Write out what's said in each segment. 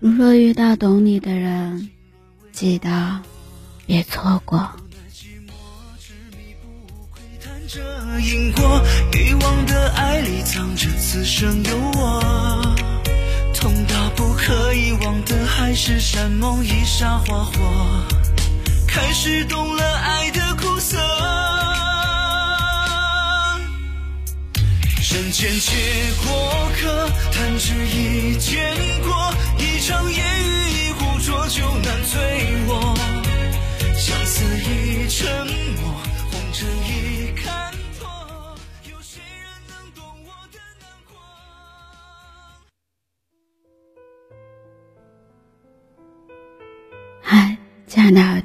如若遇到懂你的人，记得别错过。这因果，遗忘的爱里藏着此生有我。痛到不可遗忘的，海誓山盟一刹花火。开始懂了爱的苦涩。人间皆过客，弹指一见过，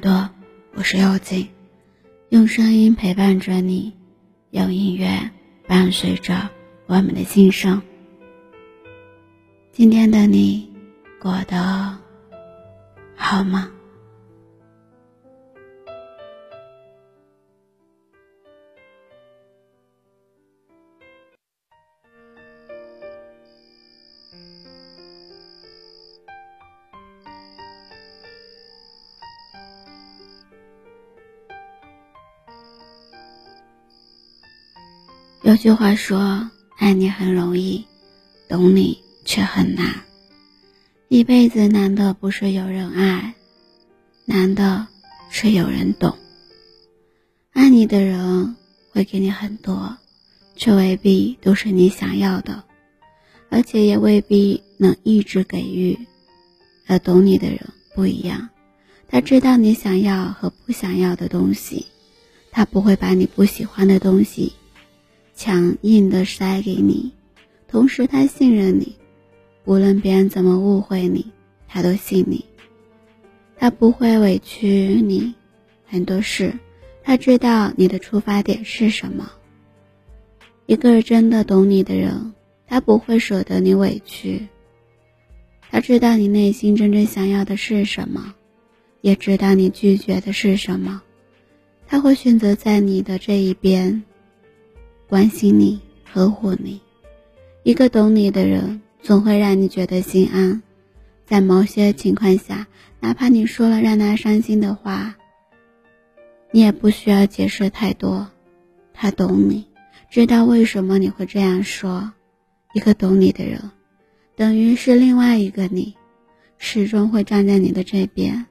朵，我是幽静，用声音陪伴着你，用音乐伴随着我们的心声。今天的你过得好吗？句话说：“爱你很容易，懂你却很难。一辈子难的不是有人爱，难的是有人懂。爱你的人会给你很多，却未必都是你想要的，而且也未必能一直给予。而懂你的人不一样，他知道你想要和不想要的东西，他不会把你不喜欢的东西。”强硬的塞给你，同时他信任你，无论别人怎么误会你，他都信你。他不会委屈你，很多事他知道你的出发点是什么。一个真的懂你的人，他不会舍得你委屈。他知道你内心真正想要的是什么，也知道你拒绝的是什么，他会选择在你的这一边。关心你，呵护你，一个懂你的人总会让你觉得心安。在某些情况下，哪怕你说了让他伤心的话，你也不需要解释太多。他懂你，知道为什么你会这样说。一个懂你的人，等于是另外一个你，始终会站在你的这边，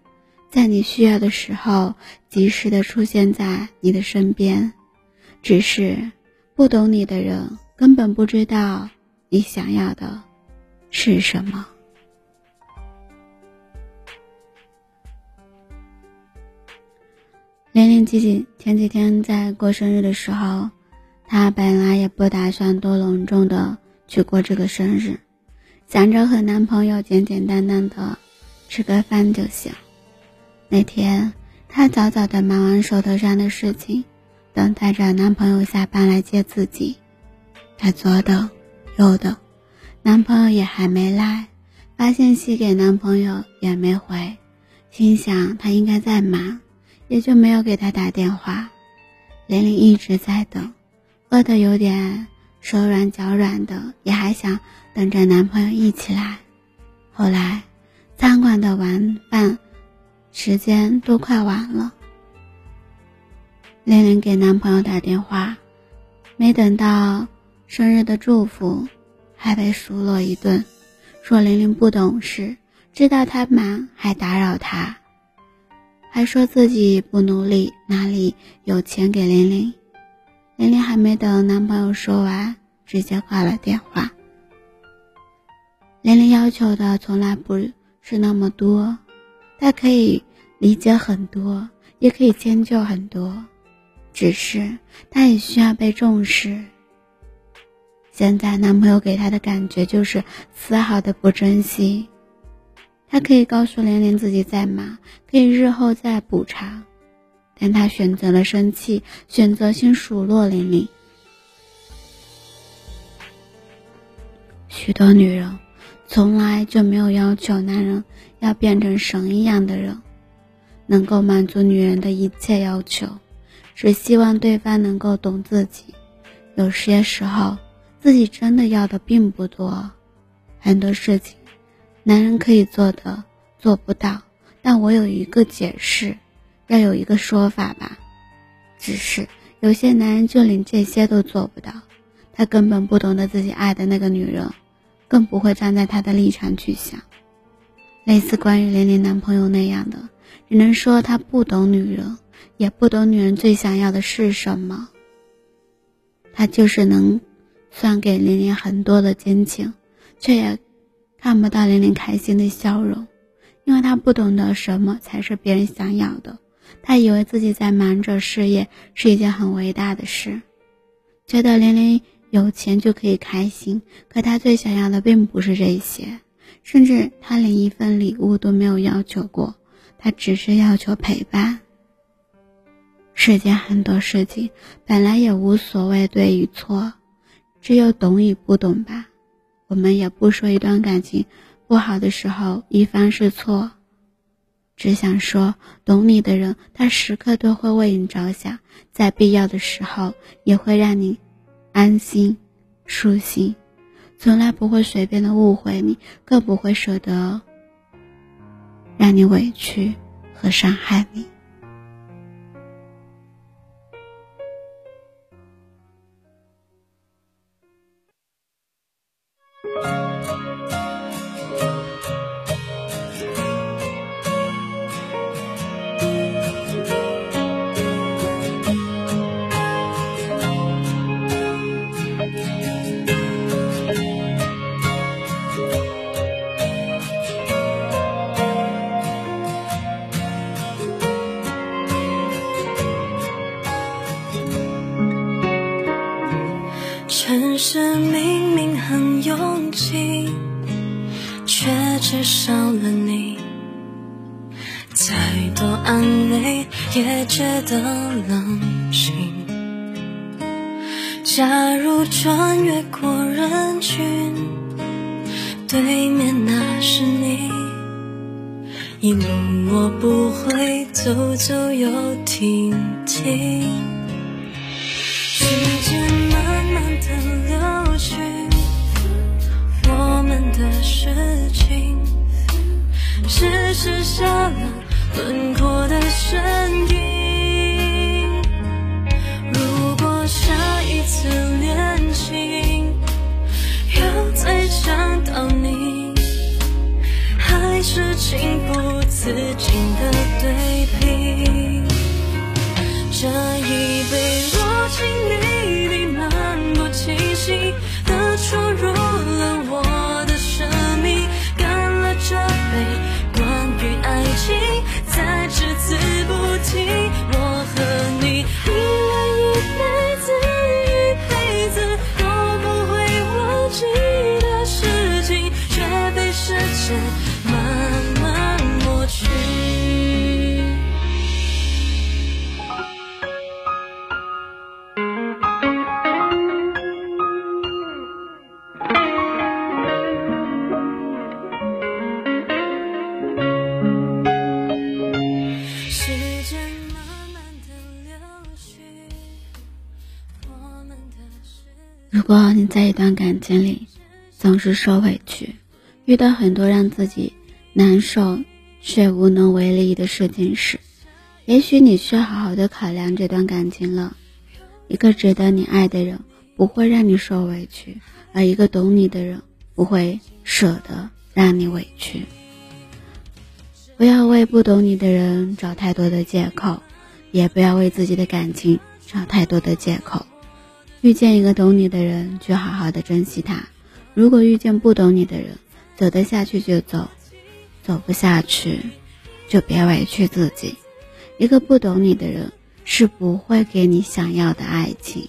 在你需要的时候及时的出现在你的身边。只是。不懂你的人根本不知道你想要的是什么。玲玲姐姐前几天在过生日的时候，她本来也不打算多隆重的去过这个生日，想着和男朋友简简单单的吃个饭就行。那天，她早早的忙完手头上的事情。等待着男朋友下班来接自己，她左等右等，男朋友也还没来，发信息给男朋友也没回，心想他应该在忙，也就没有给他打电话。玲玲一直在等，饿得有点手软脚软的，也还想等着男朋友一起来。后来，餐馆的晚饭时间都快晚了。玲玲给男朋友打电话，没等到生日的祝福，还被数落一顿，说玲玲不懂事，知道他忙还打扰他，还说自己不努力，哪里有钱给玲玲。玲玲还没等男朋友说完，直接挂了电话。玲玲要求的从来不是那么多，她可以理解很多，也可以迁就很多。只是他也需要被重视。现在男朋友给她的感觉就是丝毫的不珍惜。她可以告诉玲玲自己在忙，可以日后再补偿，但她选择了生气，选择性数落玲玲。许多女人从来就没有要求男人要变成神一样的人，能够满足女人的一切要求。只希望对方能够懂自己，有些时候自己真的要的并不多，很多事情，男人可以做的做不到，但我有一个解释，要有一个说法吧。只是有些男人就连这些都做不到，他根本不懂得自己爱的那个女人，更不会站在他的立场去想。类似关于玲玲男朋友那样的，只能说他不懂女人，也不懂女人最想要的是什么。他就是能算给玲玲很多的真情，却也看不到玲玲开心的笑容，因为他不懂得什么才是别人想要的。他以为自己在忙着事业是一件很伟大的事，觉得玲玲有钱就可以开心。可他最想要的并不是这些，甚至他连一份礼物都没有要求过，他只是要求陪伴。世间很多事情本来也无所谓对与错，只有懂与不懂吧。我们也不说一段感情不好的时候一方是错。只想说，懂你的人，他时刻都会为你着想，在必要的时候也会让你安心、舒心，从来不会随便的误会你，更不会舍得让你委屈和伤害你。再多安慰也觉得冷清。假如穿越过人群，对面那是你，一路我不会走走又停停。时间慢慢。的流去，我们的事情，只剩下了如果你在一段感情里总是受委屈，遇到很多让自己难受却无能为力的事情时，也许你需要好好的考量这段感情了。一个值得你爱的人不会让你受委屈，而一个懂你的人不会舍得让你委屈。不要为不懂你的人找太多的借口，也不要为自己的感情找太多的借口。遇见一个懂你的人，就好好的珍惜他；如果遇见不懂你的人，走得下去就走，走不下去就别委屈自己。一个不懂你的人是不会给你想要的爱情，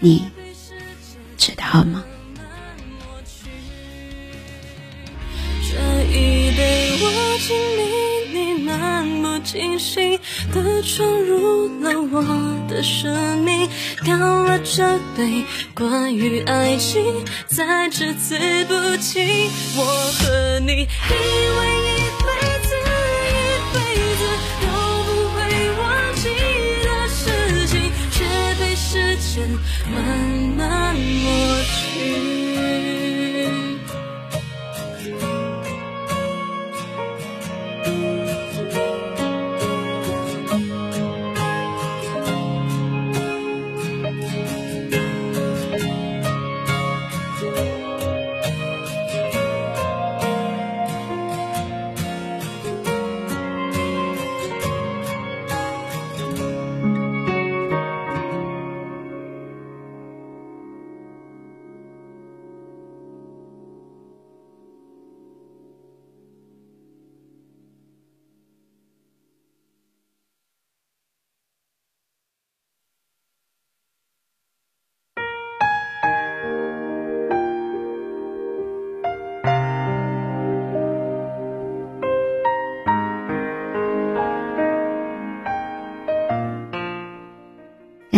你知道吗？这一我敬你，你漫不经心的闯入了我的生命，干了这杯关于爱情，再只字不提。我和你以为一辈子一辈子都不会忘记的事情，却被时间慢慢抹去。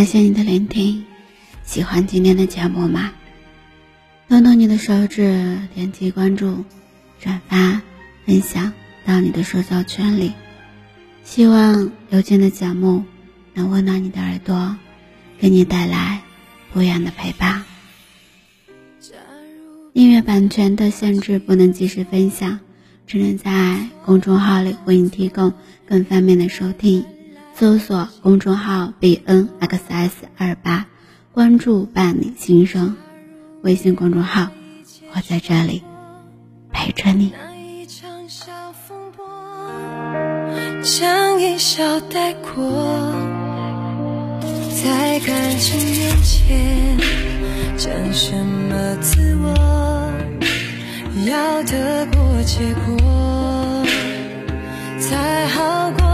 谢你的聆听，喜欢今天的节目吗？动动你的手指，点击关注、转发、分享到你的社交圈里。希望刘静的节目能温暖你的耳朵，给你带来不一样的陪伴。音乐版权的限制不能及时分享，只能在公众号里为你提供更方便的收听。搜索公众号 bnxs 二八，关注伴你心声。微信公众号，我在这里陪着你。那一场小风波，将一笑带过，在感情面前，讲什么自我，要得过且过才好过。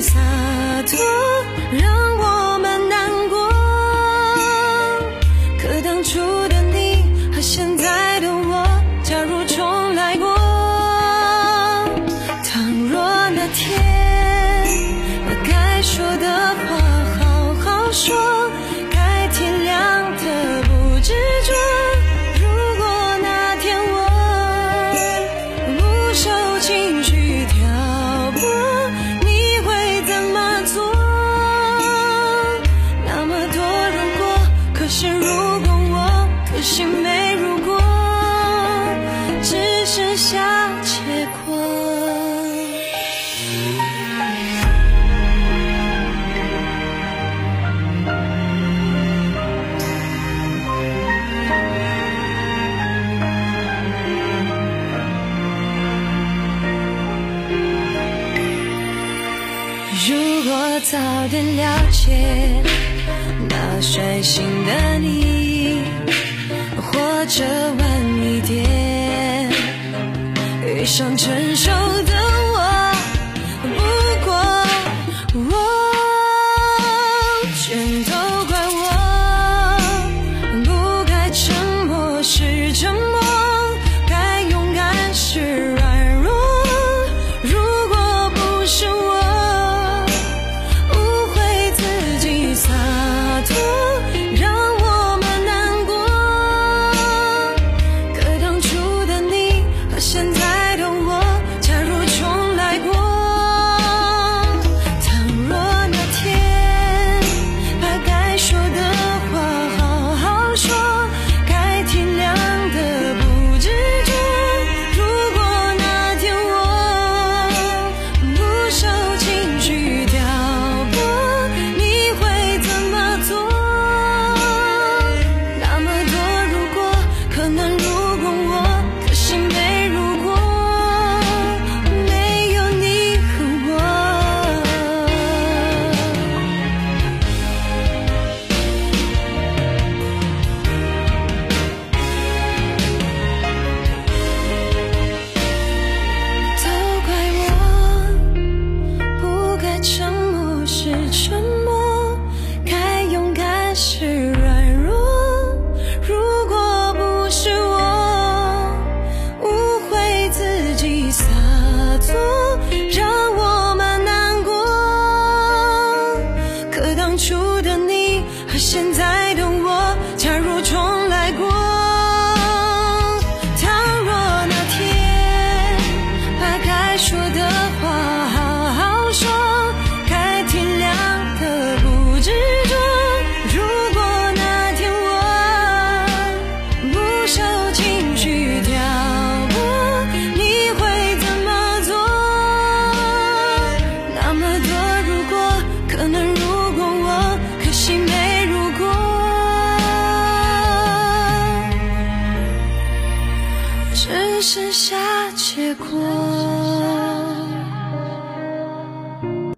散。如果早点了解那率性的你，或者晚一点遇上成熟的